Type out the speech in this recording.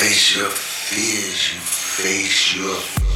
Face your fears, you face your